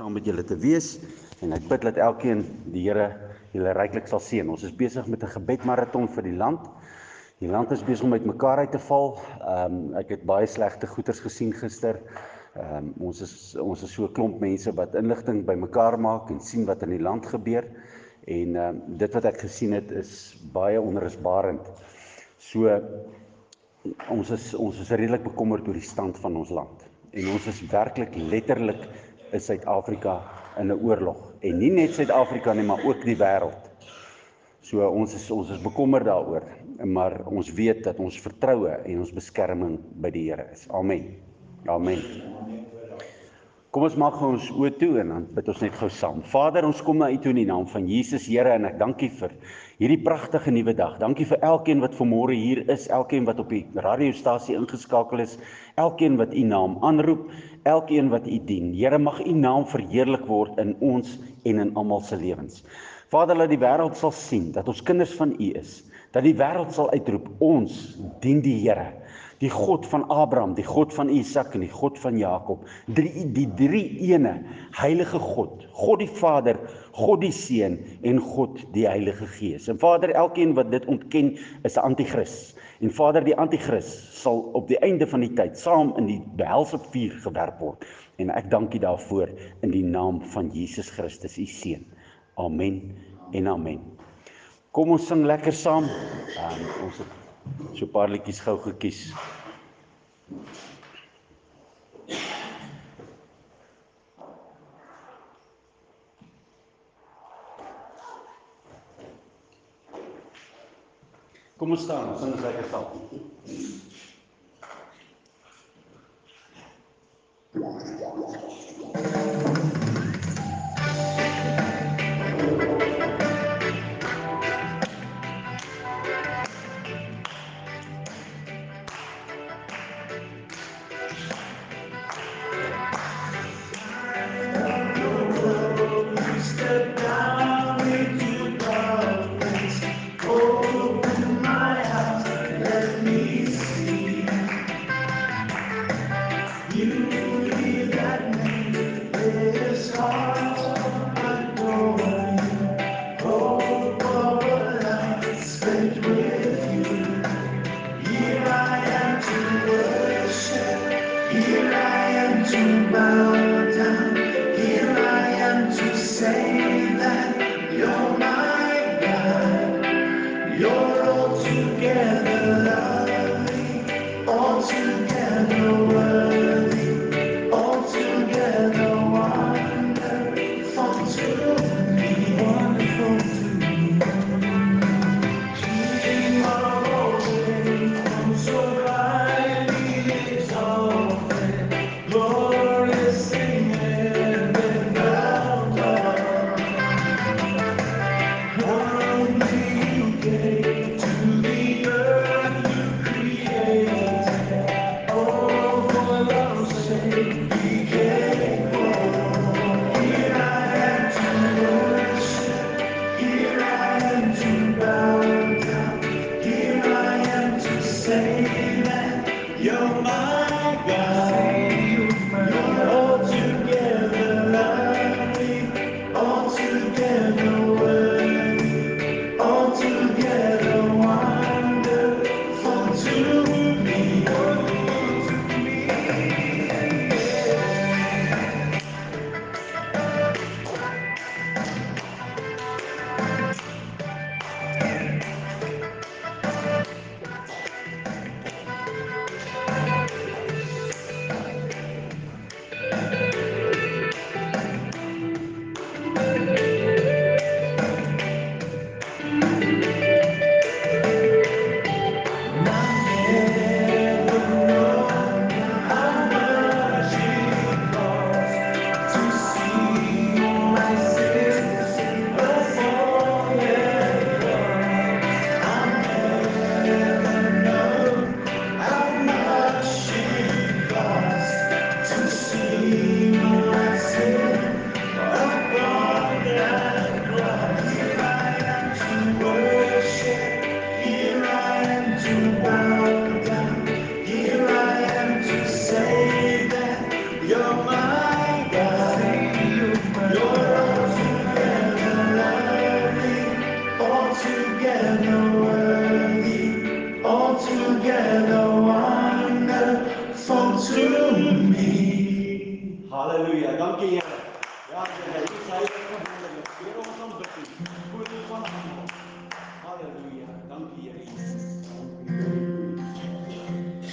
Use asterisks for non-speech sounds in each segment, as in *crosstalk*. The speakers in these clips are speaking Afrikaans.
saam met julle te wees en ek bid dat elkeen die Here julle ryklik sal seën. Ons is besig met 'n gebedmaraton vir die land. Die land is besig om uitmekaar uit te val. Ehm um, ek het baie slegte goeters gesien gister. Ehm um, ons is ons is so 'n klomp mense wat inligting bymekaar maak en sien wat in die land gebeur. En ehm um, dit wat ek gesien het is baie onrusbarend. So ons is ons is redelik bekommerd oor die stand van ons land en ons is werklik letterlik in Suid-Afrika in 'n oorlog en nie net Suid-Afrika nie maar ook die wêreld. So ons is ons is bekommerd daaroor, maar ons weet dat ons vertroue en ons beskerming by die Here is. Amen. Amen. Kom ons maak ons oë toe en dan bid ons net gou saam. Vader, ons kom na U toe in die naam van Jesus Here en ek dank U vir hierdie pragtige nuwe dag. Dankie vir elkeen wat vanmôre hier is, elkeen wat op die radiostasie ingeskakel is, elkeen wat u naam aanroep, elkeen wat u dien. Here mag u naam verheerlik word in ons en in almal se lewens. Vader, laat die wêreld sal sien dat ons kinders van u is. Dat die wêreld sal uitroep, ons dien die Here die God van Abraham, die God van Isak en die God van Jakob. Drie die drie ene, heilige God, God die Vader, God die Seun en God die Heilige Gees. En Vader, elkeen wat dit ontken, is 'n anti-kris. En Vader, die anti-kris sal op die einde van die tyd saam in die helse vuur gewerp word. En ek dank U daarvoor in die naam van Jesus Christus, U Seun. Amen en amen. Kom ons sing lekker saam. Um, ons het so 'n paar liedjies gou gekies. Kom Como estamos, São José Questão? Thank down, down.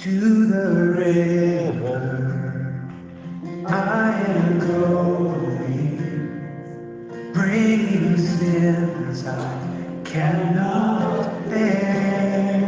to the river I am going, bringing sins I cannot bear.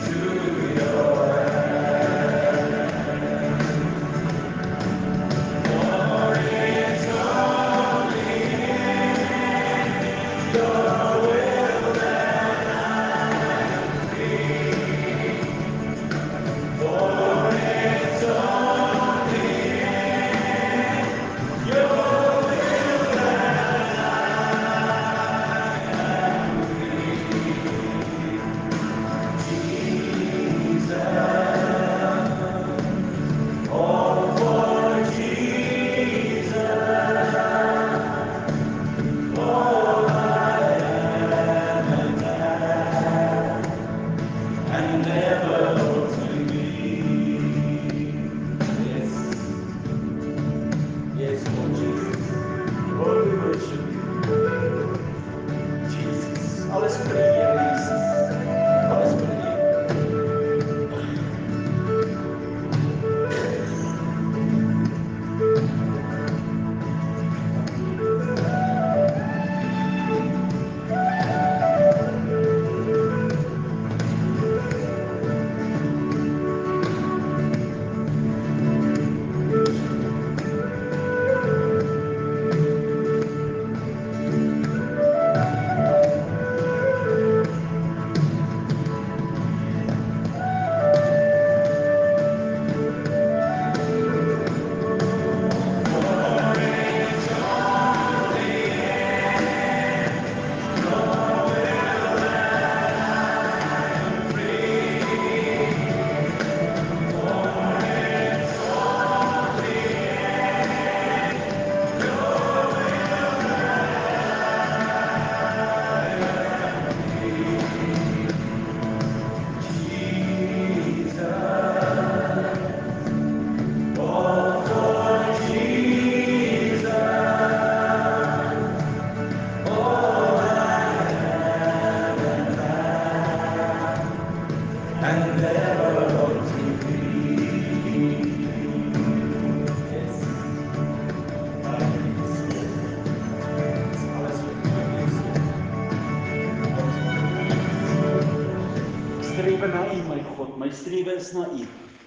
to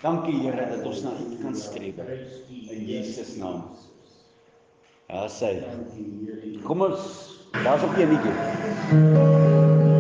Dankie Here dat ons na U kan skreef in Jesus naam. Ja, sy. Kom ons, daar's ook 'n liedjie.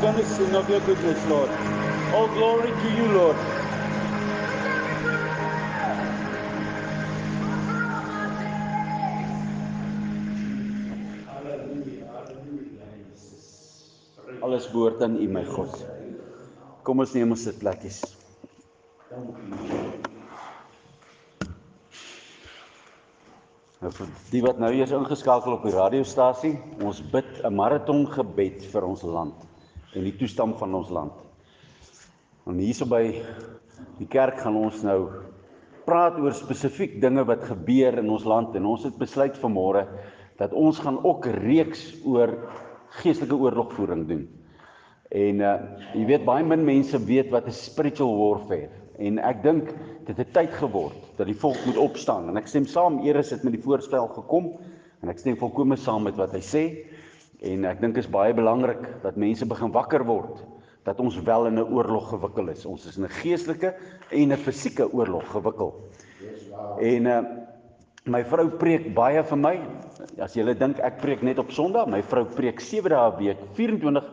going to sing of your goodness, Lord. All glory to you, Lord. Alles behoort aan U, my God. Kom ons neem ons sitplekkies. Nou vir die wat nou eers ingeskakel op die radiostasie, ons bid 'n maratongebed vir ons land en die toestand van ons land. En hierso by die kerk gaan ons nou praat oor spesifiek dinge wat gebeur in ons land. En ons het besluit vanmôre dat ons gaan ook reeks oor geestelike oorlogvoering doen. En uh jy weet baie min mense weet wat 'n spiritual warfare. En ek dink dit het tyd geword dat die volk moet opstaan. En ek stem saam Eris het met die voorstel gekom. En ek stem volkome saam met wat hy sê en ek dink is baie belangrik dat mense begin wakker word dat ons wel in 'n oorlog gewikkel is. Ons is in 'n geestelike en 'n fisieke oorlog gewikkel. En uh my vrou preek baie vir my. As jy dink ek preek net op Sondag, my vrou preek 7 dae 'n week, 24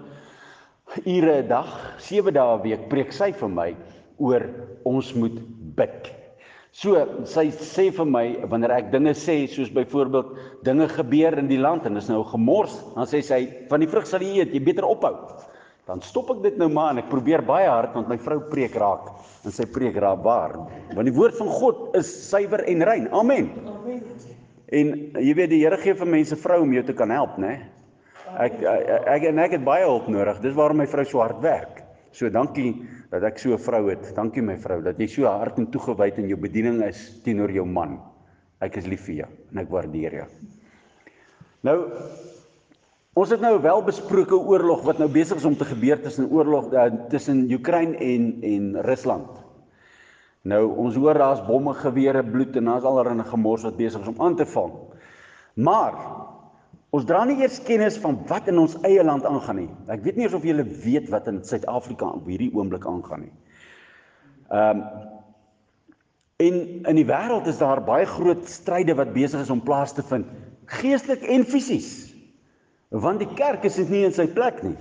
ure 'n dag, 7 dae 'n week preek sy vir my oor ons moet bid. So, sy sê vir my wanneer ek dinge sê soos byvoorbeeld dinge gebeur in die land en is nou gemors, dan sê sy van die vrug sal jy eet, jy beter ophou. Dan stop ek dit nou maar en ek probeer baie hard want my vrou preek raak en sy preek raak waar. Want die woord van God is suiwer en rein. Amen. Amen. En jy weet die Here gee vir mense vrou om jou te kan help, né? Ek ek ek en ek het baie hulp nodig. Dis waarom my vrou so hard werk. So dankie dat ek so 'n vrou het. Dankie my vrou dat jy so hard en toegewyd in jou bediening is teenoor jou man. Ek is lief vir jou en ek waardeer jou. Nou ons het nou 'n welbesproke oorlog wat nou besig is om te gebeur tussen oorlog uh, tussen Oekraïne en en Rusland. Nou ons hoor daar's bomme, gewere, bloed en daar's allerlei gemors wat besig is om aan te vang. Maar ons dra nie eers kennis van wat in ons eie land aangaan nie. Ek weet nie eens of julle weet wat in Suid-Afrika op hierdie oomblik aangaan nie. Ehm um, en in die wêreld is daar baie groot stryde wat besig is om plaas te vind, geestelik en fisies. Want die kerk is nie in sy plek nie.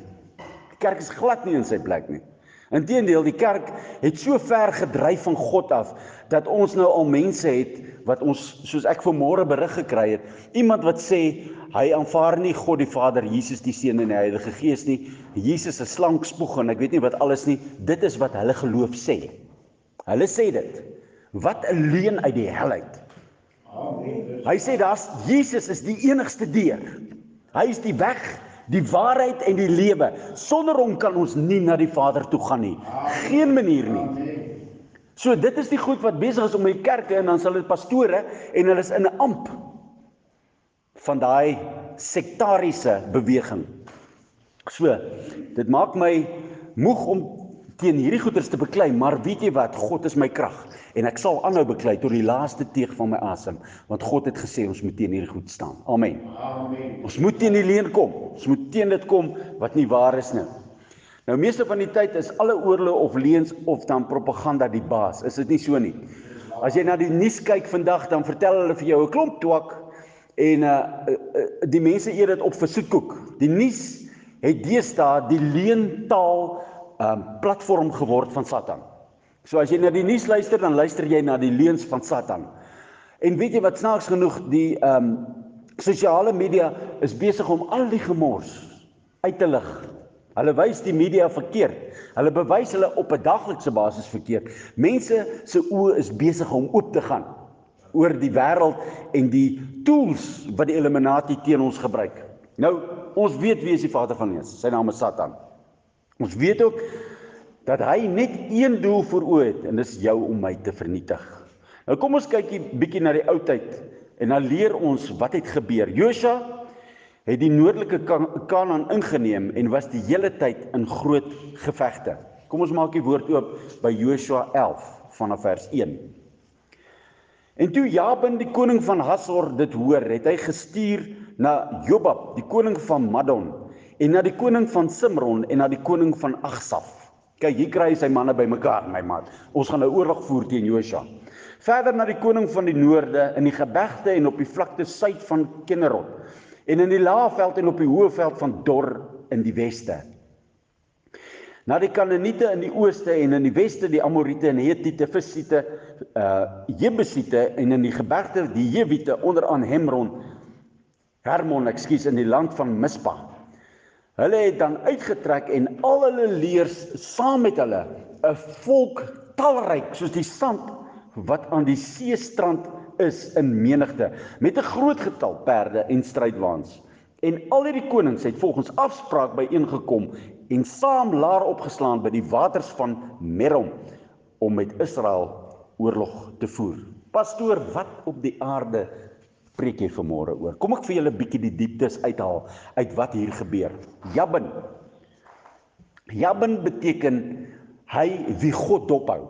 Die kerk is glad nie in sy plek nie. Inteendeel, die kerk het so ver gedryf van God af dat ons nou al mense het wat ons soos ek vanmôre berig gekry het, iemand wat sê hy aanvaar nie God die Vader, Jesus die Seun en die Heilige Gees nie. Jesus is slank spoeg en ek weet nie wat alles nie. Dit is wat hulle geloof sê. Hulle sê dit. Wat 'n leuen uit die hel uit. Amen. Hy sê daar's Jesus is die enigste deur. Hy is die weg, die waarheid en die lewe. Sonder hom kan ons nie na die Vader toe gaan nie. Geen manier nie. So dit is die goed wat besig is om die kerke en dan sal dit pastore en hulle is in 'n amp van daai sektariese beweging. So, dit maak my moeg om teen hierdie goeters te beklei, maar weet jy wat? God is my krag en ek sal aanhou beklei tot die laaste teug van my asem, want God het gesê ons moet teen hierdie goed staan. Amen. Amen. Ons moet teen die leuen kom. Ons moet teen dit kom wat nie waar is nie. Nou meeste van die tyd is alle oorloë of leuns of dan propaganda die baas. Is dit nie so nie? As jy na die nuus kyk vandag, dan vertel hulle vir jou 'n klomp twak en uh, uh die mense eet dit op vir soetkoek. Die nuus het deesdae die leentaal um platform geword van Satan. So as jy na die nuus luister, dan luister jy na die leuns van Satan. En weet jy wat snaaks genoeg die um, sosiale media is besig om al die gemors uit te lig. Hulle wys die media verkeerd. Hulle bewys hulle op 'n daglikse basis verkeerd. Mense se oë is besig om oop te gaan oor die wêreld en die tools wat die Illuminati teen ons gebruik. Nou, ons weet wie is die vader van leens. Sy naam is Satan. Ons weet ook dat hy net een doel voor oë het en dis jou om my te vernietig. Nou kom ons kyk 'n bietjie na die ou tyd en dan leer ons wat het gebeur. Josua het die noordelike Kanaan ingeneem en was die hele tyd in groot gevegte. Kom ons maak die woord oop by Josua 11 vanaf vers 1. En toe Jabin die koning van Hasor dit hoor, het hy gestuur na Jobab, die koning van Madon en na die koning van Simron en na die koning van Agsaf. Kyk, hier kry hy sy manne bymekaar, my maat. Ons gaan nou oorlog voer teen Josua. Verder na die koning van die noorde in die gebegte en op die vlakte suid van Kinnerot en in die laafveld en op die hoë veld van Dor in die weste. Na die Kanaaniete in die ooste en in die weste die Amoriete en Hetiete, Fisiete, uh Jebusiete en in die gebegte die Jewiete onder aan Hemron, Hermon, ekskuus, in die land van Mispa Hulle het dan uitgetrek en al hulle leers saam met hulle 'n volk talryk soos die sand wat aan die seestrand is in menigte met 'n groot getal perde en strydwaans. En al hierdie konings het volgens afspraak byeengekom en saam laar opgeslaan by die waters van Merom om met Israel oorlog te voer. Pastoor, wat op die aarde preek jy vanmôre oor? Kom ek vir julle 'n bietjie die dieptes uithaal uit wat hier gebeur. Jabin. Jabin beteken hy wie God dophou.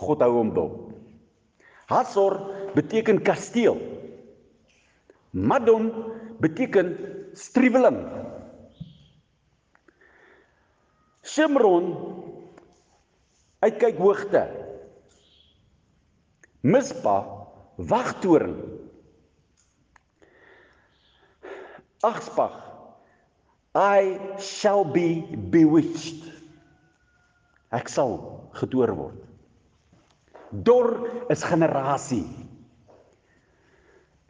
God hou hom dop. Hasor beteken kasteel. Madon beteken striweling. Shimron uitkyk hoogte. Mispa wagtoring. Agspag I shall be bewitched. Ek sal getoor word. Dor is generasie.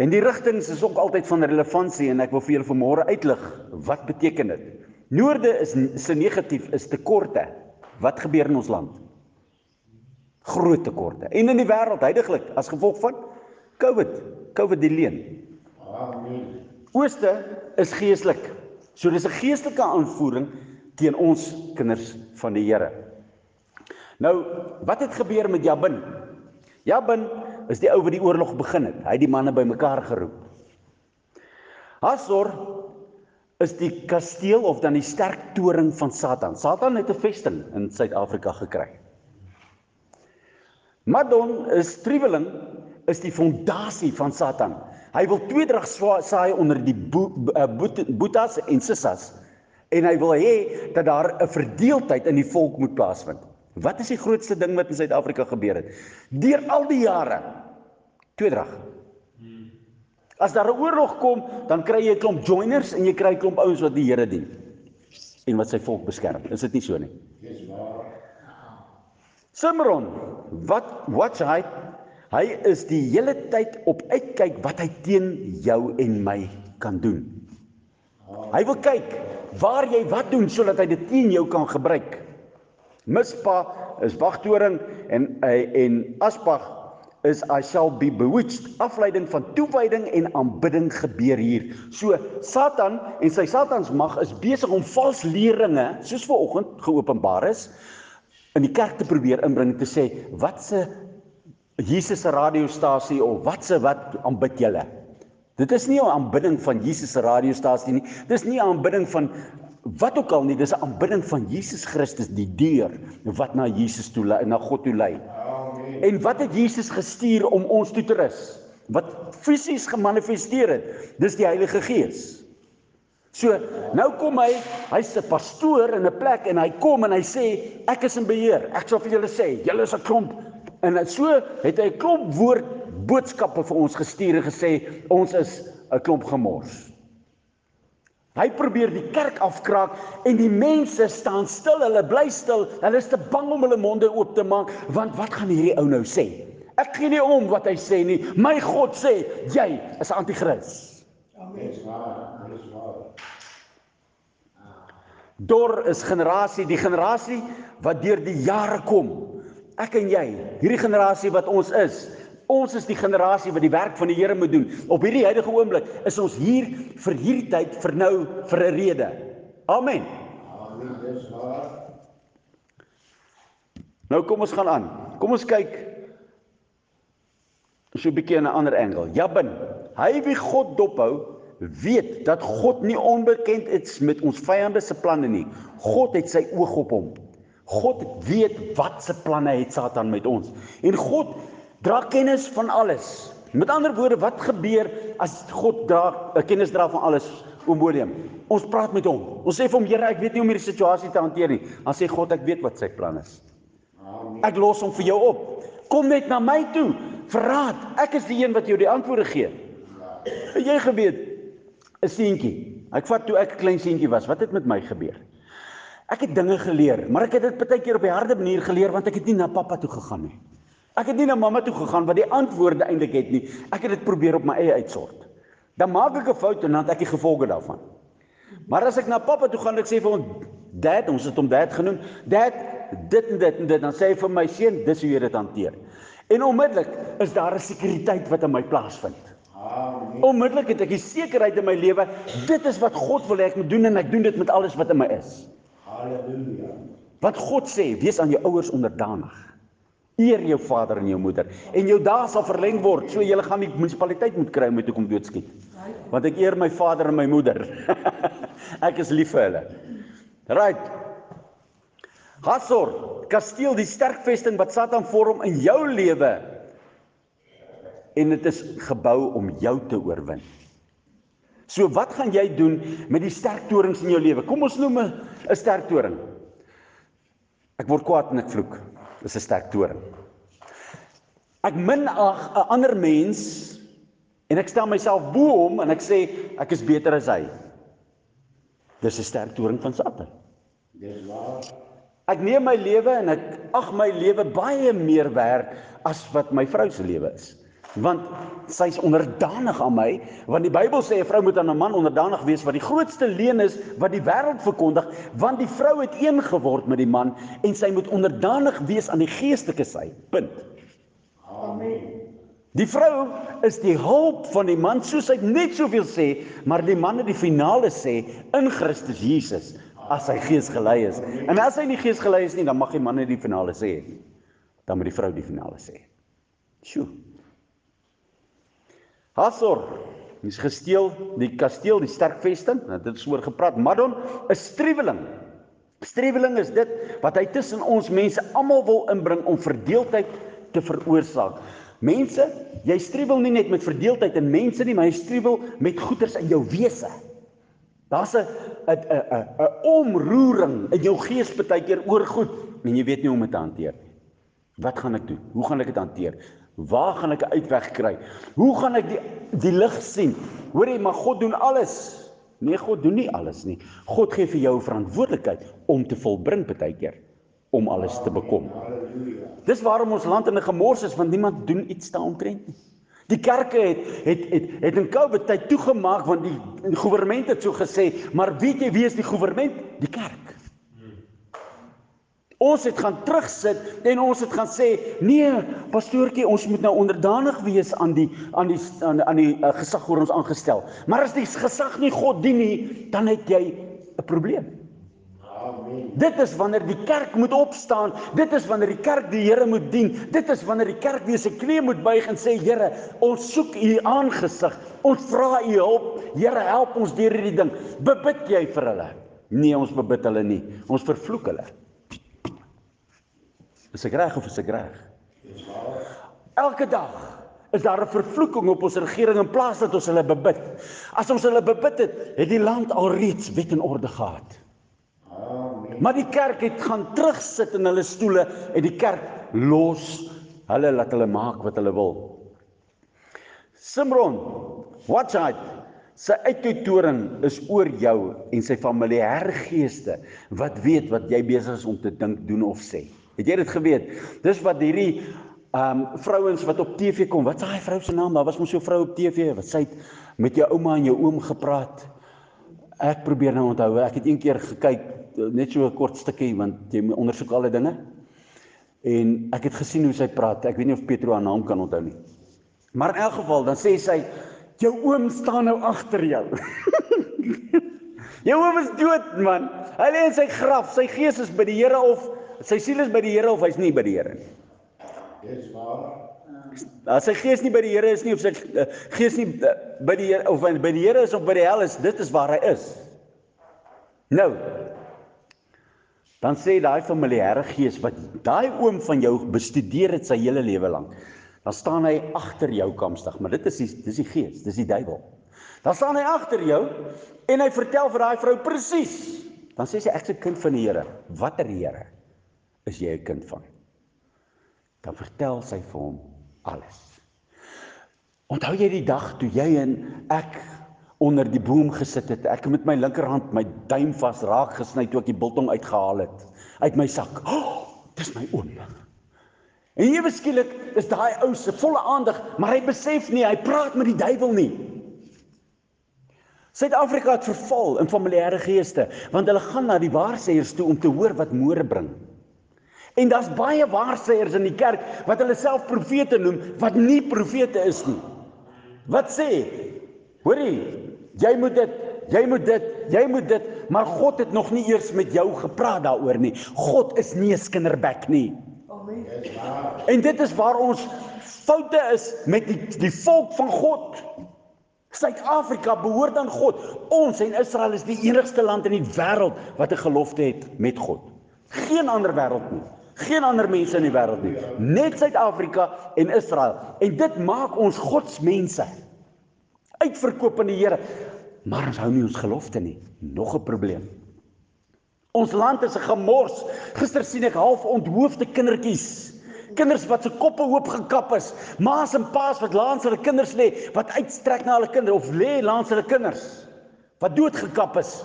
En die rigtings is ook altyd van relevantie en ek wil vir julle vanmôre uitlig wat beteken dit. Noorde is se negatief is tekorte. Wat gebeur in ons land? Groot tekorte. En in die wêreld heidaglik as gevolg van COVID, COVID die leen. Amen. Ooste is geestelik. So dis 'n geestelike aanvoering teen ons kinders van die Here. Nou, wat het gebeur met Jabin? Jabin is die ou wat die oorlog begin het. Hy het die manne bymekaar geroep. Hasor is die kasteel of dan die sterk toring van Satan. Satan het 'n vesting in Suid-Afrika gekry. Madon is striweling is die fondasie van Satan. Hy wil tweedrag saai onder die eh, boetas en sissas en hy wil hê dat daar 'n verdeeldheid in die volk moet plaasvind. Wat is die grootste ding wat in Suid-Afrika gebeur het? Deur al die jare tweedrag. As daar 'n oorlog kom, dan kry jy 'n klomp joiners en jy kry 'n klomp ouens wat die Here dien en wat sy volk beskerm. Is dit nie so nie? Dis waar. Simron, wat watch hy? Hy is die hele tyd op uitkyk wat hy teen jou en my kan doen. Hy wil kyk waar jy wat doen sodat hy dit teen jou kan gebruik. Mispa is wagtoring en en Aspag is I shall be bewitched. Afleiding van toewyding en aanbidding gebeur hier. So Satan en sy Satansmag is besig om vals leringe, soos vanoggend geopenbaar is, in die kerk te probeer inbring te sê wat se Jesus se radiostasie of wat se wat aanbid julle. Dit is nie 'n aanbidding van Jesus se radiostasie nie. Dis nie 'n aanbidding van wat ook al nie, dis 'n aanbidding van Jesus Christus, die deur wat na Jesus toe lei, na God toe lei. Amen. En wat het Jesus gestuur om ons toe te rus? Wat fisies gemanifesteer het, dis die Heilige Gees. So, nou kom hy, hy's 'n pastoor in 'n plek en hy kom en hy sê ek is in beheer. Ek sal vir julle sê, julle is 'n klomp en so het hy 'n klomp woord boodskappe vir ons gestuur en gesê ons is 'n klomp gemors. Hy probeer die kerk afkraak en die mense staan stil, hulle bly stil. Hulle is te bang om hulle monde oop te maak want wat gaan hierdie ou nou sê? Ek gee nie om wat hy sê nie. My God sê jy is anti-kris. Amen. Dor is generasie, die generasie wat deur die jare kom. Ek en jy, hierdie generasie wat ons is, Ons is die generasie wat die werk van die Here moet doen. Op hierdie huidige oomblik is ons hier vir hierdie tyd vir nou vir 'n rede. Amen. Nou kom ons gaan aan. Kom ons kyk so 'n bietjie 'n ander angle. Jabin, hy wie God dophou, weet dat God nie onbekend is met ons vyande se planne nie. God het sy oog op hom. God weet wat se planne het Satan met ons. En God dra kennis van alles. Met ander woorde, wat gebeur as God dra 'n eh, kennis dra van alles? Willem, ons praat met hom. Ons sê vir hom, Here, ek weet nie hoe om hierdie situasie te hanteer nie. Dan sê God, ek weet wat sy plan is. Amen. Ek los hom vir jou op. Kom net na my toe. Verraad, ek is die een wat jou die antwoorde gee. Ja. Jy geweet 'n seentjie. Ek vat toe ek 'n klein seentjie was, wat het met my gebeur? Ek het dinge geleer, maar ek het dit baie keer op die harde manier geleer want ek het nie na pappa toe gegaan nie. Ek het nie na mamma toe gegaan wat die antwoorde eintlik het nie. Ek het dit probeer op my eie uitsort. Dan maak ek 'n fout en dan het ek die gevolge daarvan. Maar as ek na pappa toe gaan en ek sê vir hom, "Dad, ons het hom dad genoem. Dad, dit en dit en dit," dan sê hy vir my seun, "Dis hoe jy dit hanteer." En onmiddellik is daar 'n sekuriteit wat in my plaasvind. Amen. Onmiddellik het ek die sekerheid in my lewe, dit is wat God wil hê ek moet doen en ek doen dit met alles wat in my is. Halleluja. Wat God sê, wees aan jou ouers onderdanig. Eer jou vader en jou moeder en jou dae sal verleng word, so jy gaan die munisipaliteit moet kry om my toe kom doodskiet. Want ek eer my vader en my moeder. *laughs* ek is lief vir hulle. Right. Hasor, kasteel, die sterk vesting wat Satan vorm in jou lewe. En dit is gebou om jou te oorwin. So wat gaan jy doen met die sterk torings in jou lewe? Kom ons noem 'n sterk toring. Ek word kwaad en ek vloek. Dis 'n sterk toring. Ek minag 'n ander mens en ek stel myself bo hom en ek sê ek is beter as hy. Dis 'n sterk toring van Satan. Dis waar. Ek neem my lewe en ek ag my lewe baie meer werd as wat my vrou se lewe is. Want sy's onderdanig aan my, want die Bybel sê 'n vrou moet aan 'n man onderdanig wees wat die grootste leen is wat die wêreld verkondig, want die vrou het een geword met die man en sy moet onderdanig wees aan die geestelike sy. Punt. Amen. Die vrou is die hulp van die man soos hy net soveel sê, maar die man het die finale sê in Christus Jesus as hy gees gelei is. En as hy nie gees gelei is nie, dan mag die man nie die finale sê nie. Dan moet die vrou die finale sê. Sjoe. Hasor is gesteel die kasteel, die sterk vesting. Nou dit is oor gepraat. Madon is streweling. Streweling is dit wat hy tussen ons mense almal wil inbring om verdeeldheid te veroorsaak. Mense, jy streewel nie net met verdeeldheid in mense nie, maar jy streewel met goeders in jou wese. Daar's 'n 'n 'n 'n omroering in jou gees baie keer oor goed en jy weet nie hoe om dit te hanteer nie. Wat gaan ek doen? Hoe gaan ek dit hanteer? Waar gaan ek 'n uitweg kry? Hoe gaan ek die die lig sien? Hoorie, maar God doen alles. Nee, God doen nie alles nie. God gee vir jou verantwoordelikheid om te volbring baie keer om alles te bekom. Dis waarom ons land in 'n gemors is want niemand doen iets daaromtrent nie. Die kerke het het het het in Covid tyd toegemaak want die, die regering het so gesê, maar weet jy wie is die regering? Die kerk. Ons het gaan terugsit en ons het gaan sê, nee, pastoortjie, ons moet nou onderdanig wees aan die aan die aan, aan die uh, gesag oor ons aangestel. Maar as die gesag nie God dien nie, dan het jy 'n probleem. Amen. Dit is wanneer die kerk moet opstaan, dit is wanneer die kerk die Here moet dien. Dit is wanneer die kerk weer sy knie moet buig en sê, Here, ons soek u aangesig. Ons vra u hulp. Here, help ons deur hierdie ding. Bebid jy vir hulle? Nee, ons bebid hulle nie. Ons vervloek hulle. Is ek reg of is ek reg? Elke dag is daar 'n vervloeking op ons regering in plaas dat ons hulle bebid. As ons hulle bebid het, het die land alreeds wet en orde gehad. Amen. Maar die kerk het gaan terugsit in hulle stoele en die kerk los hulle laat hulle maak wat hulle wil. Simron, watch out. Sy uittoering is oor jou en sy familiêre geeste wat weet wat jy besig is om te dink, doen of sê. Het jy dit geweet? Dis wat hierdie um vrouens wat op TV kom. Wat daai vrou se naam? Daar was mos so 'n vrou op TV wat sê met jou ouma en jou oom gepraat. Ek probeer nou onthou. Ek het een keer gekyk net so 'n kort stukkie want jy ondersoek al die dinge. En ek het gesien hoe sy praat. Ek weet nie of Petro haar naam kan onthou nie. Maar in elk geval dan sê sy jou oom staan nou agter jou. *laughs* jou oom is dood man. Hy lê in sy graf. Sy gees is by die Here of sy siel is by die Here of hy's nie by die Here nie. Dis waar. As sy gees nie by die Here is nie of sy uh, gees nie uh, by die Here of by die Here is of by die hel is, dit is waar hy is. Nou. Dan sê daai familiêre gees wat daai oom van jou bestudeer het sy hele lewe lank. Dan staan hy agter jou kamstig, maar dit is die dis die gees, dis die duiwel. Dan staan hy agter jou en hy vertel vir daai vrou presies. Dan sê sy ek's 'n kind van die Here. Watter Here? Is jy 'n kind van. Dan vertel sy vir hom alles. Onthou jy die dag toe jy en ek onder die boom gesit het, ek met my linkerhand my duim vas raak gesny toe ek die biltong uitgehaal het uit my sak. Oh, dis my oom. En ewe skielik is daai ou se volle aandag, maar hy besef nie, hy praat met die duiwel nie. Suid-Afrika het verval in familiêre geeste want hulle gaan na die waarsêers toe om te hoor wat môre bring. En daar's baie waarsêers in die kerk wat hulle self profete noem wat nie profete is nie. Wat sê? Hoorie, jy moet dit, jy moet dit, jy moet dit, maar God het nog nie eers met jou gepraat daaroor nie. God is nie 'n skinderbek nie. Amen. En dit is waar ons foute is met die die volk van God. Suid-Afrika behoort aan God. Ons en Israel is die enigste land in die wêreld wat 'n gelofte het met God. Geen ander wêreld nie. Geen ander mense in die wêreld nie. Net Suid-Afrika en Israel. En dit maak ons godsmense. Uitverkoop aan die Here. Maar ons hou nie ons gelofte nie. Nog 'n probleem. Ons land is 'n gemors. Gister sien ek half onthoofde kindertjies kinders wat se koppe hoop gekap is, ma's en pa's wat langs hulle kinders lê, wat uitstrek na hulle kinders of lê langs hulle kinders wat doodgekap is.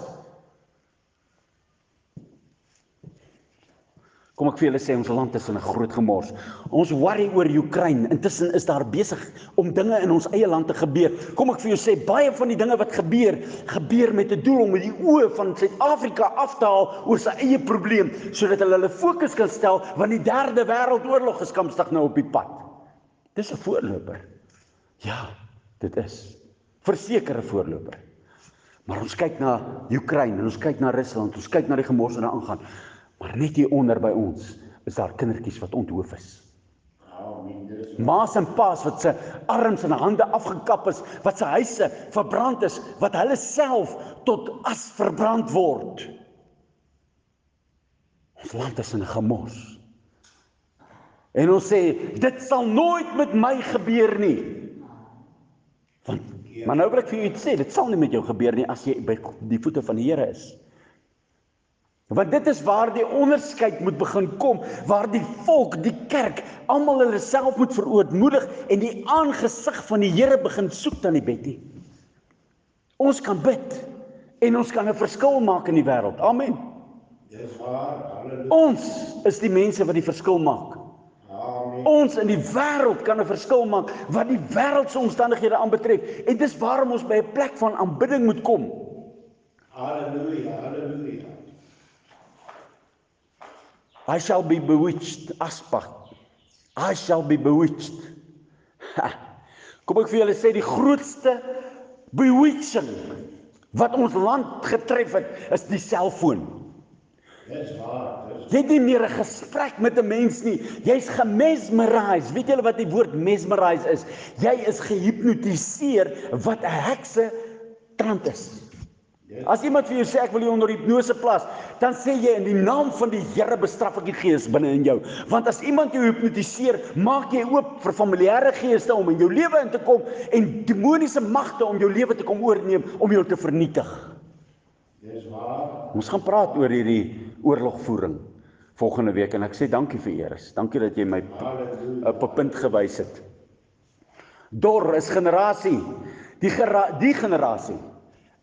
Kom ek vir julle sê ons land is in 'n groot gemors. Ons worry oor Oekraïne. Intussen is daar besig om dinge in ons eie land te gebeur. Kom ek vir jou sê baie van die dinge wat gebeur, gebeur met 'n doel om die oë van Suid-Afrika af te haal oor sy eie probleem sodat hulle hulle fokus kan stel want die derde wêreldoorlog is kampstig nou op die pad. Dis 'n voorloper. Ja, dit is. Versekerde voorloper. Maar ons kyk na Oekraïne en ons kyk na Rusland, ons kyk na die gemors wat daar aangaan. Maar net hier onder by ons is daar kindertjies wat onthoof is. Ma's en pa's wat se arms en hande afgekap is, wat se huise verbrand is, wat hulle self tot as verbrand word. Ons land is in 'n gemors. En ons sê dit sal nooit met my gebeur nie. Want maar nou wil ek vir iets sê, dit sal nie met jou gebeur nie as jy by die voete van die Here is. Want dit is waar die onderskeid moet begin kom, waar die volk, die kerk, almal hulle self moet verootmoedig en die aangesig van die Here begin soek dan die Betty. Ons kan bid en ons kan 'n verskil maak in die wêreld. Amen. Dis waar. Halleluja. Ons is die mense wat die verskil maak. Amen. Ons in die wêreld kan 'n verskil maak wat die wêreldse omstandighede aanbetref. En dis waarom ons by 'n plek van aanbidding moet kom. Halleluja. Halleluja. I shall be bewitched, aspak. I shall be bewitched. Ha. Kom ek vir julle sê die grootste bewitching wat ons land getref het, is die selfoon. Dis waar. Dis Jy het nie meer 'n gesprek met 'n mens nie. Jy's gemesmerise. Weet julle wat die woord mesmerise is? Jy is gehipnotiseer wat 'n hekse trant is. As iemand vir jou sê ek wil jou onder hipnose plaas, dan sê jy in die naam van die Here bestraf ek die gees binne in jou. Want as iemand jou hipnotiseer, maak jy oop vir familiêre geeste om in jou lewe in te kom en demoniese magte om jou lewe te kom oorneem om jou te vernietig. dis waar. Ons gaan praat oor hierdie oorlogvoering volgende week en ek sê dankie vir Eris. Dankie dat jy my op 'n punt gewys het. Dor is generasie. Die gera die generasie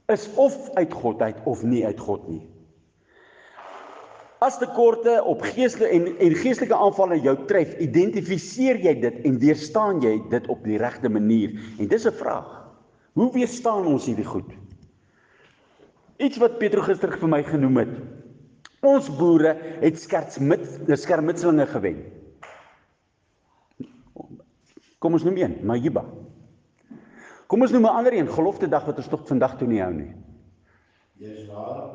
is of uit God uit of nie uit God nie. As tekorte op geestelike en en geestelike aanvalle jou tref, identifiseer jy dit en weerstaan jy dit op die regte manier? En dis 'n vraag. Hoe weerstaan ons hierdie goed? Iets wat Petro gister vir my genoem het. Ons boere het skertsmit skermutselinge gewen. Kom ons noem een, Mayiba. Kom ons noem 'n ander een, gelofte dag wat ons tot vandag toe nie hou nie. Dis waar.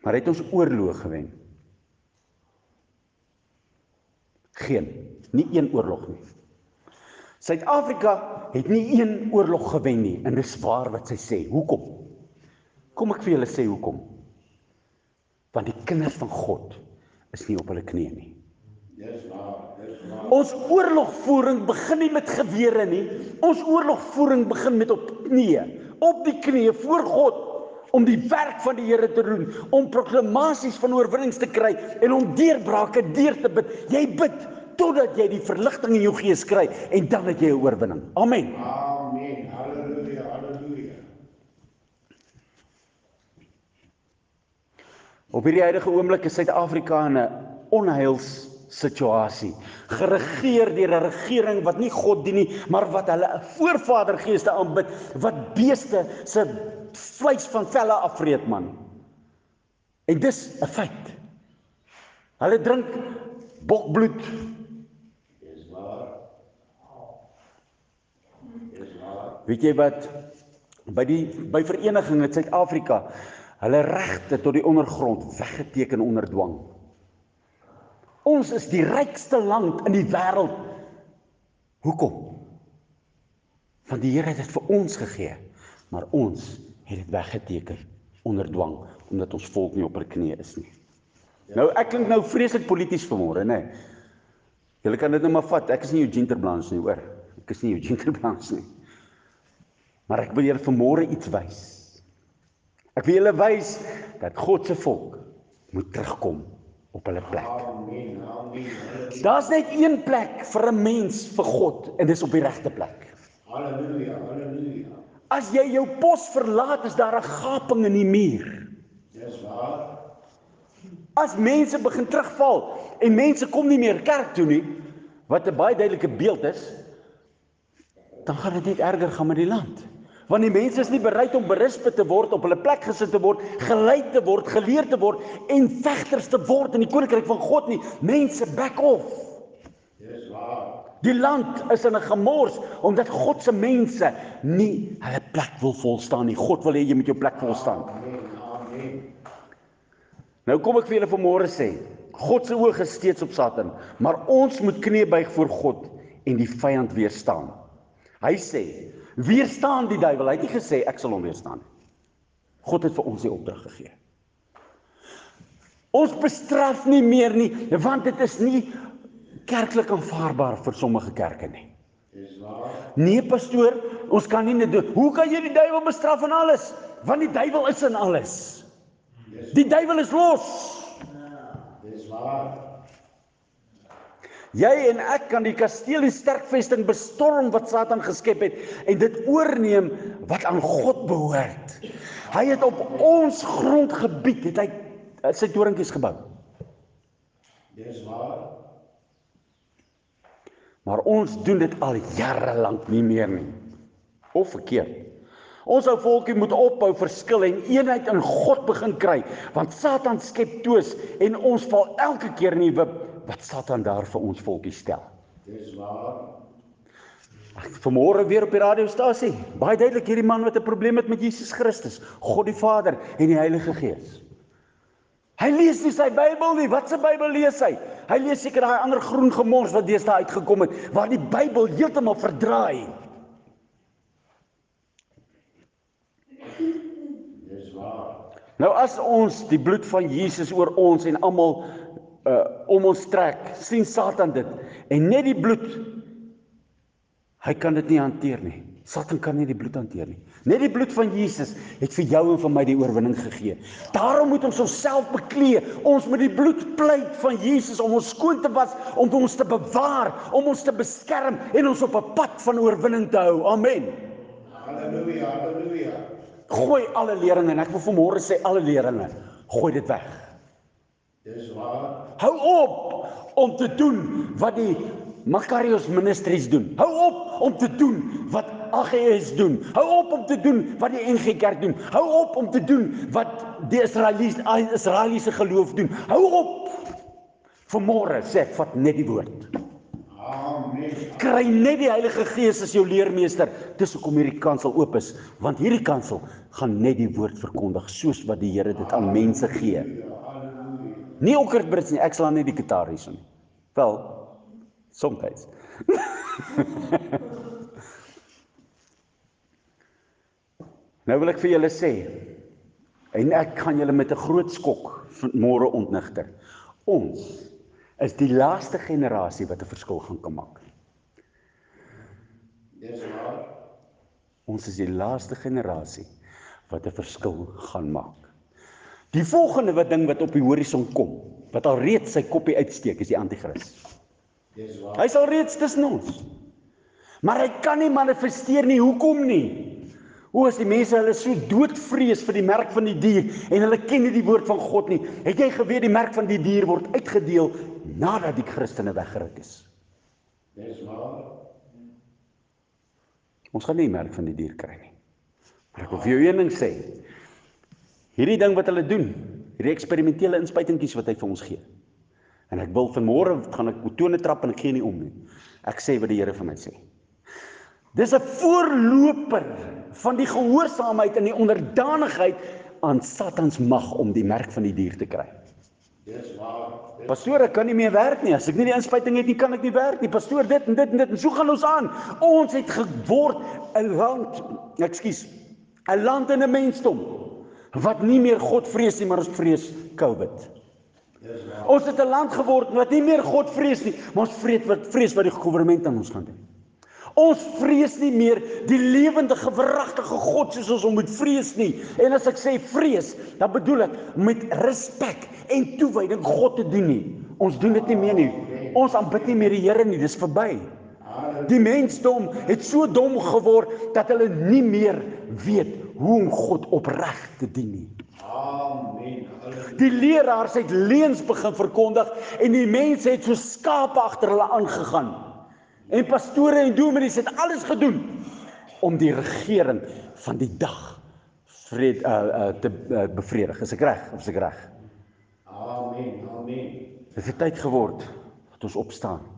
Maar het ons oorlog gewen? Geen, nie een oorlog nie. Suid-Afrika het nie een oorlog gewen nie en dis waar wat sy sê. Hoekom? Kom ek vir julle sê hoekom? Want die kinders van God is nie op hulle knieë nie. Dis waar. Ons oorlogvoering begin nie met gewere nie. Ons oorlogvoering begin met op knieë, op die knieë voor God om die werk van die Here te doen, om proklamasies van oorwinnings te kry en om deurbrake deur te bid. Jy bid totdat jy die verligting in jou gees kry en dan het jy 'n oorwinning. Amen. Amen. Halleluja. Halleluja. Op hierdie huidige oomblik is Suid-Afrika in 'n onheils situasie. Geregeer deur 'n regering wat nie God dien nie, maar wat hulle 'n voorvadergeeste aanbid, wat beeste se vleis van velle afvreet man. En dis 'n feit. Hulle drink bokbloed. Dis waar. Dis waar. Weet jy wat by die by vereniging in Suid-Afrika hulle regte tot die ondergrond weggeteken onder dwang. Ons is die rykste land in die wêreld. Hoekom? Want die Here het dit vir ons gegee, maar ons het dit weggeteken onder dwang omdat ons volk nie op hulle knieë is nie. Nou ek klink nou vreeslik polities vanmôre, nê. Julle kan dit nou maar vat. Ek is nie Eugene Terblans nie, hoor. Ek is nie Eugene *laughs* Terblans nie. Maar ek wil julle vanmôre iets wys. Ek wil julle wys dat God se volk moet terugkom op hulle plek. Amen. Daar's net een plek vir 'n mens vir God en dis op die regte plek. Halleluja. Halleluja. As jy jou pos verlaat, is daar 'n gaping in die muur. Dis waar. As mense begin terugval en mense kom nie meer kerk toe nie, wat 'n baie duidelike beeld is, dan gaan dit net erger gaan met die land. Want die mense is nie bereid om berisp te word, op hulle plek gesit te word, gelei te word, geleer te word en vegters te word in die koninkryk van God nie. Mense back off. Dis waar. Die land is in 'n gemors omdat God se mense nie hulle plek wil volstaan nie. God wil hê jy moet jou plek volstaan. Amen. Nou kom ek vir julle vanmôre sê, God se oog is steeds op Satan, maar ons moet kniebuig voor God en die vyand weerstaan. Hy sê, weerstaan die duiwel. Hy het nie gesê ek sal hom weerstaan nie. God het vir ons die opdrag gegee. Ons bestraf nie meer nie, want dit is nie kerklik aanvaarbaar vir sommige kerke nie. Dis waar. Nee pastoor, ons kan nie net doen. Hoe kan jy die duiwel bestraf in alles? Want die duiwel is in alles. Die duiwel is los. Dis waar. Jy en ek kan die kasteel en sterkvesting bestorm wat Satan geskep het en dit oorneem wat aan God behoort. Hy het op ons grondgebied het hy uh, sy torentjies gebou. Dis waar. Maar ons doen dit al jare lank nie meer nie. Of verkeerd. Ons ou volkie moet ophou verskil en eenheid in God begin kry, want Satan skep twis en ons val elke keer in die wip wat Satan daar vir ons volkie stel. Dis waar. Vanmôre weer op die radiostasie. Baie duidelik hierdie man wat 'n probleem het met Jesus Christus, God die Vader en die Heilige Gees. Hy lees nie sy Bybel nie. Wat se Bybel lees hy? Hy lees seker daai ander groen gemors wat deesdae uitgekom het waar die Bybel heeltemal verdraai. Dis waar. Nou as ons die bloed van Jesus oor ons en almal uh om ons trek, sien Satan dit en net die bloed hy kan dit nie hanteer nie. Satan kan nie die bloed hanteer nie. Net die bloed van Jesus het vir jou en vir my die oorwinning gegee. Daarom moet ons onsself beklee. Ons moet die bloed pleit van Jesus om ons skoon te was, om ons te bewaar, om ons te beskerm en ons op 'n pad van oorwinning te hou. Amen. Halleluja. Halleluja. Gooi alle leringe en ek wil vanmôre sê alle leringe, gooi dit weg. Dis waar. Hou op om te doen wat die Makarios Ministries doen. Hou op om te doen wat AGS doen. Hou op om te doen wat die NG Kerk doen. Hou op om te doen wat die Israelies Israeliese geloof doen. Hou op. Vanmôre sê ek vat net die woord. Amen. Kry net die Heilige Gees as jou leermeester. Dis hoekom hierdie kansel oop is, want hierdie kansel gaan net die woord verkondig soos wat die Here dit aan mense gee. Halleluja. Nie Okkert Brits nie, ek sal net die gitaar hierson. Wel, soms. *laughs* nou wil ek vir julle sê en ek kan julle met 'n groot skok môre ontnigter. Ons is die laaste generasie wat 'n verskil gaan kan maak. Dis waar. Ons is die laaste generasie wat 'n verskil gaan maak. Die volgende wat ding wat op die horison kom, wat al reeds sy koppie uitsteek, is die anti-kris. Hy's al reeds tussen ons. Maar hy kan nie manifesteer nie. Hoekom nie? Hoe as die mense hulle so doodvrees vir die merk van die dier en hulle ken nie die woord van God nie. Het jy geweet die merk van die dier word uitgedeel nadat die Christene weggeruk is. Dis waar. Ons gaan nie die merk van die dier kry nie. Maar ek wil vir jou een ding sê. Hierdie ding wat hulle doen, hierdie eksperimentele inspuitingkies wat hy vir ons gee. En ek wil vanmôre gaan ek tone trap en ek gee nie om nie. Ek sê wat die Here vir my sê. Dis 'n voorloper van die gehoorsaamheid en die onderdanigheid aan Satans mag om die merk van die dier te kry. Dis waar. Pastoor, ek kan nie meer werk nie. As ek nie die inspuiting het nie, kan ek nie werk nie. Pastoor, dit en dit en dit en so gaan ons aan. Ons het geword 'n land, ekskuus, 'n land en 'n mensdom wat nie meer God vrees nie, maar ons vrees COVID. Ons het 'n land geword wat nie meer God vrees nie, maar ons vrees wat vrees wat die regering aan ons gaan doen. Ons vrees nie meer die lewendige verragtige God soos ons hom moet vrees nie. En as ek sê vrees, dan bedoel ek met respek en toewyding God te dien nie. Ons doen dit nie meer nie. Ons aanbid nie meer die Here nie, dis verby. Die mensdom het so dom geword dat hulle nie meer weet hoe om God opreg te dien nie. Amen. Die leraars het leuns begin verkondig en die mense het so skape agter hulle aangegaan. En pastore en dominees het alles gedoen om die regering van die dag vrede uh, uh, te uh, bevredig. Is ek reg? Is ek reg? Amen. Amen. Dit het tyd geword dat ons opstaan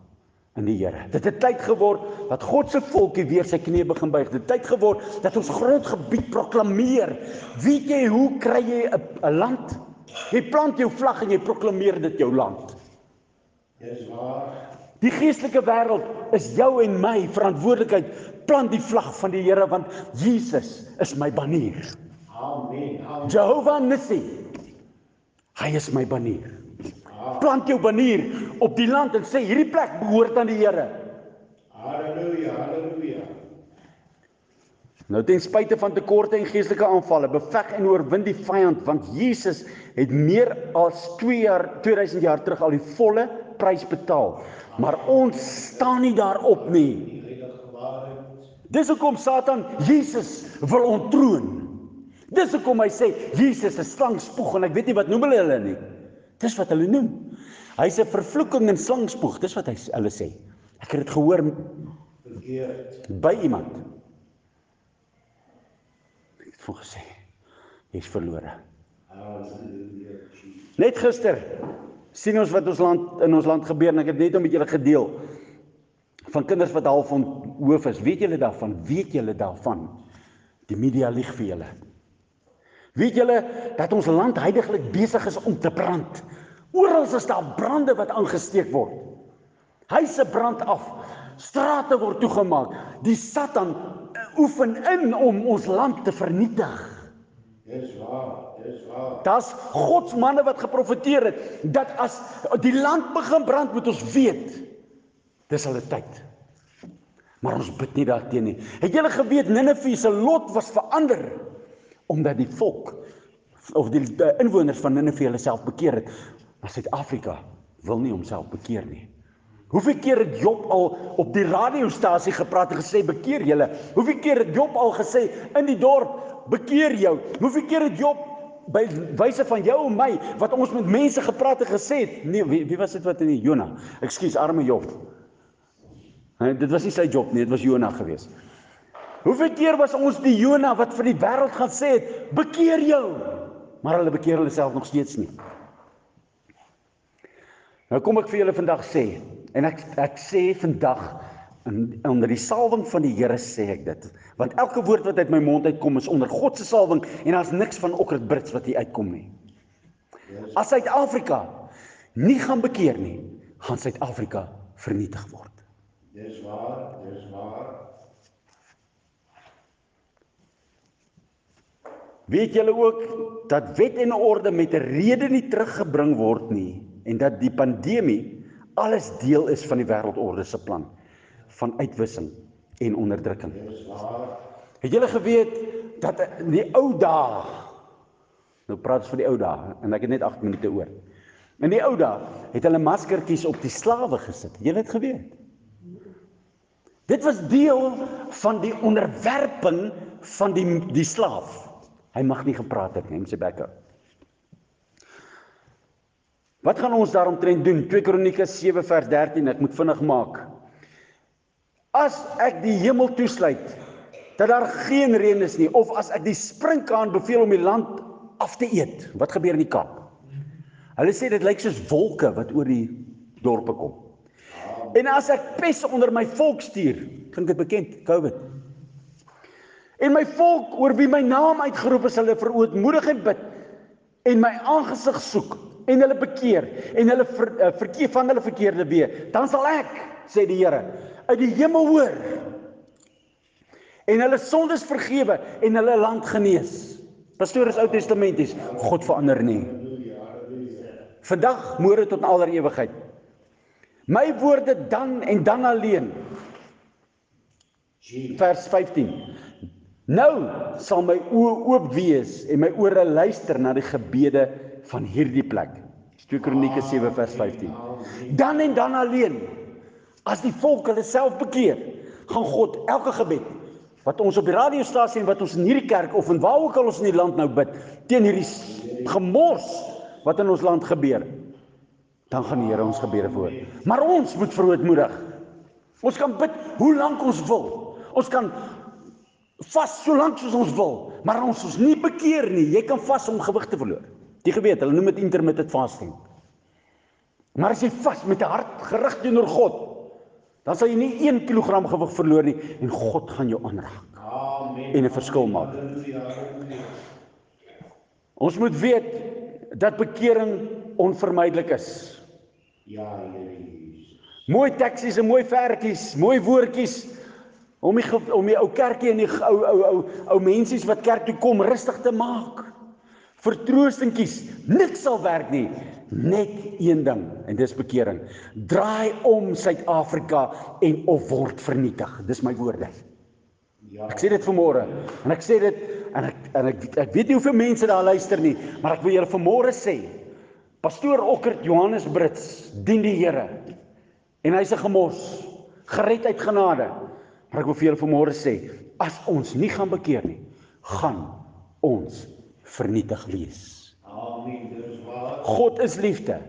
in die Here. Dit het tyd geword dat God se volkie weer sy knie begin buig. Dit het tyd geword dat ons grondgebied proklameer. Weet jy hoe kry jy 'n 'n land? Jy plant jou vlag en jy proklameer dit jou land. Dis waar. Die geestelike wêreld is jou en my verantwoordelikheid. Plant die vlag van die Here want Jesus is my banier. Amen. Amen. Jehovah Nissi. Hy is my banier. Plant jou banier op die land en sê hierdie plek behoort aan die Here. Halleluja. Halleluja. Nou ten spyte van tekorte en geestelike aanvalle, beveg en oorwin die vyand want Jesus het meer as 2 jaar 2000 jaar terug al die volle prys betaal. Maar ons staan nie daarop nie. Dis hoekom Satan Jesus wil ontroon. Dis hoekom hy sê Jesus is slangspoeg en ek weet nie wat noem hulle hulle nie. Dis wat hulle noem. Hy's 'n vervloeking en slangspoeg, dis wat hy hulle sê. Ek het dit gehoor Verkeerd. by iemand. Ek het vir gesê jy's verlore. Net gister sien ons wat ons land in ons land gebeur en ek het net om met julle gedeel van kinders wat half onthoof is. Weet julle daarvan? Weet julle daarvan? Die media lieg vir julle. Weet julle dat ons land heidaglik besig is om te brand? Oral is daar brande wat aangesteek word. Huise brand af. Strate word toegemaak. Die Satan eh, oefen in om ons land te vernietig. Dis waar. Dis waar. Daar's God se manne wat geprofeteer het dat as die land begin brand, moet ons weet dis hulle tyd. Maar ons bid nie daarteen nie. Het julle geweet Ninive se lot was verander omdat die volk of die, die inwoners van Ninive hulle self bekeer het. Maar Suid-Afrika wil nie homself bekeer nie. Hoeveel keer het Job al op die radiostasie gepraat en gesê bekeer julle? Hoeveel keer het Job al gesê in die dorp bekeer jou? Hoeveel keer het Job by wyse van jou en my wat ons met mense gepraat en gesê het, nee, wie, wie was dit wat in die Jona? Ekskuus, arme Job. He, dit was nie sy job nie, dit was Jona geweest. Hoeveel keer was ons die Jona wat vir die wêreld gaan sê het, bekeer jou, maar hulle bekeer hulle self nog steeds nie. Nou kom ek vir julle vandag sê en ek ek sê vandag in onder die salwing van die Here sê ek dit want elke woord wat uit my mond uitkom is onder God se salwing en daar's niks van okrit brits wat hier uitkom nie. As Suid-Afrika nie gaan bekeer nie, gaan Suid-Afrika vernietig word. Dis waar. Dis waar. Weet julle ook dat wet en orde met 'n rede nie teruggebring word nie en dat die pandemie alles deel is van die wêreldorde se plan van uitwissing en onderdrukking. Het julle geweet dat in die ou dae nou praat ons van die ou dae en ek het net 8 minute oor. In die ou dae het hulle maskertjies op die slawe gesit. Julle het geweet. Dit was deel van die onderwerping van die die slaaf. Hy mag nie gepraat het nie, hy moet sy bek hou. Wat gaan ons daaromtrent doen? 2 Kronieke 7 vers 13. Ek moet vinnig maak. As ek die hemel toesluit dat daar geen reën is nie of as ek die sprinkaan beveel om die land af te eet, wat gebeur in die Kaap? Hulle sê dit lyk soos wolke wat oor die dorpe kom. En as ek pes onder my volk stuur, klink dit bekend, COVID. En my volk oor wie my naam uitgeroep is, hulle verootmoedig en bid en my aangesig soek en hulle bekeer en hulle ver, uh, verkeer van hulle verkeerde weë, dan sal ek, sê die Here, uit die hemel hoor en hulle sondes vergewe en hulle land genees. Pastoor is Ou Testamenties, God verander nie. Vandag môre tot aller ewigheid. My woorde dan en dan alleen. Vers 15. Nou sal my oë oop wees en my ore luister na die gebede van hierdie plek. 2 Kronieke 7 vers 15. Dan en dan alleen as die volk hulle self bekeer, gaan God elke gebed wat ons op die radiostasie en wat ons in hierdie kerk of en waar ook al ons in die land nou bid, teen hierdie gemors wat in ons land gebeur, dan gaan die Here ons gebede verhoor. Maar ons moet verootmoedig. Ons kan bid hoe lank ons wil. Ons kan vas so lank soos ons wil, maar ons ons nie bekeer nie. Jy kan vas om gewig te verloor. Jy geweet, hulle noem dit intermittent fasting. Maar as jy vas met 'n hart gerig teenoor God, dan sal jy nie 1 kg gewig verloor nie en God gaan jou aanraak Amen. en 'n verskil maak. Halleluja. Ons moet weet dat bekering onvermydelik is. Ja, Here Jesus. Mooi teksies en mooi vertjies, mooi woordjies om die om die ou kerkie en die ou ou ou ou mensies wat kerk toe kom rustig te maak. Vertroostingkies, niks sal werk nie. Net een ding en dis bekering. Draai om Suid-Afrika en of word vernietig. Dis my woorde. Ja, Ek sê dit vanmôre en ek sê dit en ek en ek ek weet nie hoeveel mense daar luister nie, maar ek wil julle vanmôre sê Pastoor Okkert Johannes Brits dien die Here. En hy's 'n gemors, gered uit genade. Maar ek wil vir julle vanmôre sê, as ons nie gaan bekeer nie, gaan ons vernietig wees. Amen. Dis waar. God is liefde.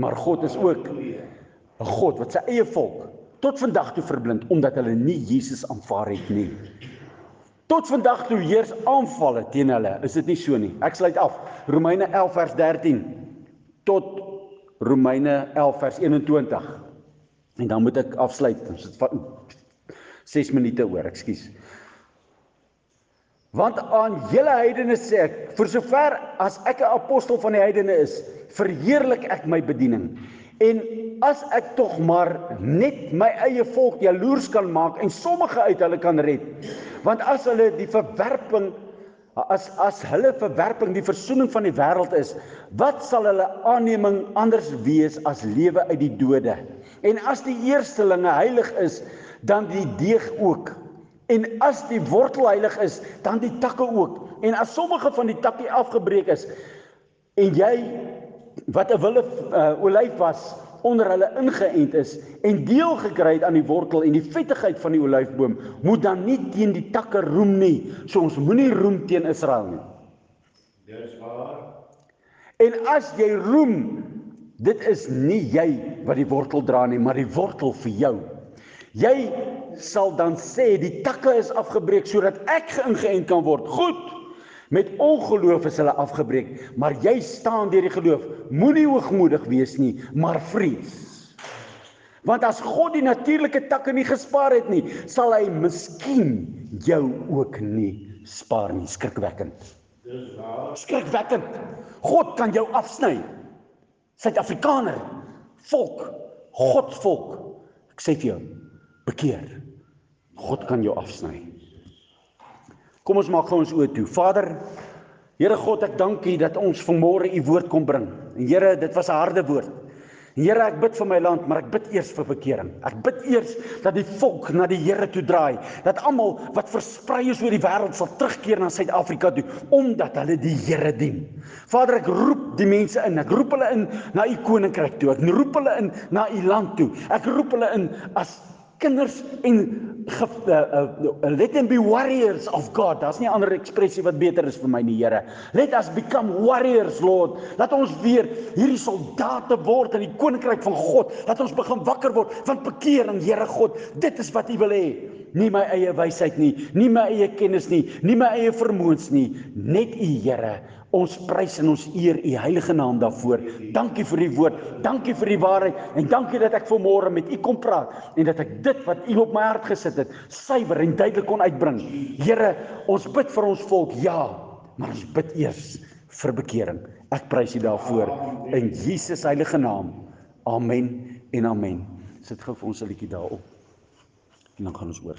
Maar God is ook 'n God wat sy eie volk tot vandag toe verblind omdat hulle nie Jesus aanvaar het nie. Tot vandag toe heers aanvalle teen hulle. Is dit nie so nie? Ek sluit af. Romeine 11 vers 13 tot Romeine 11 vers 21. En dan moet ek afsluit. Ons het 6 minute oor, ekskuus. Want aan julle heidene sê ek, vir sover as ek 'n apostel van die heidene is, verheerlik ek my bediening. En as ek tog maar net my eie volk jaloers kan maak en sommige uit hulle kan red. Want as hulle die verwerping as as hulle verwerping die versoening van die wêreld is, wat sal hulle aanneming anders wees as lewe uit die dode? En as die eerstelinge heilig is, dan die deeg ook. En as die wortel heilig is, dan die takke ook. En as sommige van die takke afgebreek is en jy wat 'n wille uh, olyf was onder hulle ingeënt is en deel gekry het aan die wortel en die vettigheid van die olyfboom, moet dan nie teen die takke roem nie. So ons moenie roem teen Israel nie. Dis waar. En as jy roem, dit is nie jy wat die wortel dra nie, maar die wortel vir jou. Jy sal dan sê die takke is afgebreek sodat ek geïngeënt kan word. Goed. Met ongeloof is hulle afgebreek, maar jy staan deur die geloof. Moenie hoogmoedig wees nie, maar vrees. Want as God die natuurlike takke nie gespaar het nie, sal hy miskien jou ook nie spaar nie. Skrikwekkend. Dis waar. Skrikwekkend. God kan jou afsny. Suid-Afrikaner, volk, God volk. Ek sê vir jou, bekeer. God kan jou afsny. Kom ons maak gou ons oë toe. Vader, Here God, ek dank U dat ons vanmôre U woord kom bring. En Here, dit was 'n harde woord. Here, ek bid vir my land, maar ek bid eers vir bekering. Ek bid eers dat die volk na die Here toe draai, dat almal wat versprei is oor die wêreld sal terugkeer na Suid-Afrika toe omdat hulle die Here dien. Vader, ek roep die mense in. Ek roep hulle in na U koninkryk toe. Ek roep hulle in na U land toe. Ek roep hulle in as kinders en ge, uh, uh, let them be warriors of God. Daar's nie 'n ander ekspressie wat beter is vir my nie, Here. Let us become warriors, Lord. Laat ons weer hierdie soldate word in die koninkryk van God. Laat ons begin wakker word van bekering, Here God. Dit is wat U wil hê. Nie my eie wysheid nie, nie my eie kennis nie, nie my eie vermoëns nie, net U, Here. Ons prys en ons eer U heilige naam daarvoor. Dankie vir die woord, dankie vir die waarheid en dankie dat ek vanmôre met U kom praat en dat ek dit wat U op my hart gesit het, suiwer en duidelik kon uitbring. Here, ons bid vir ons volk, ja, maar ons bid eers vir bekering. Ek prys U daarvoor in Jesus heilige naam. Amen en amen. Sit gou vir ons 'n liedjie daarop. En dan gaan ons oor.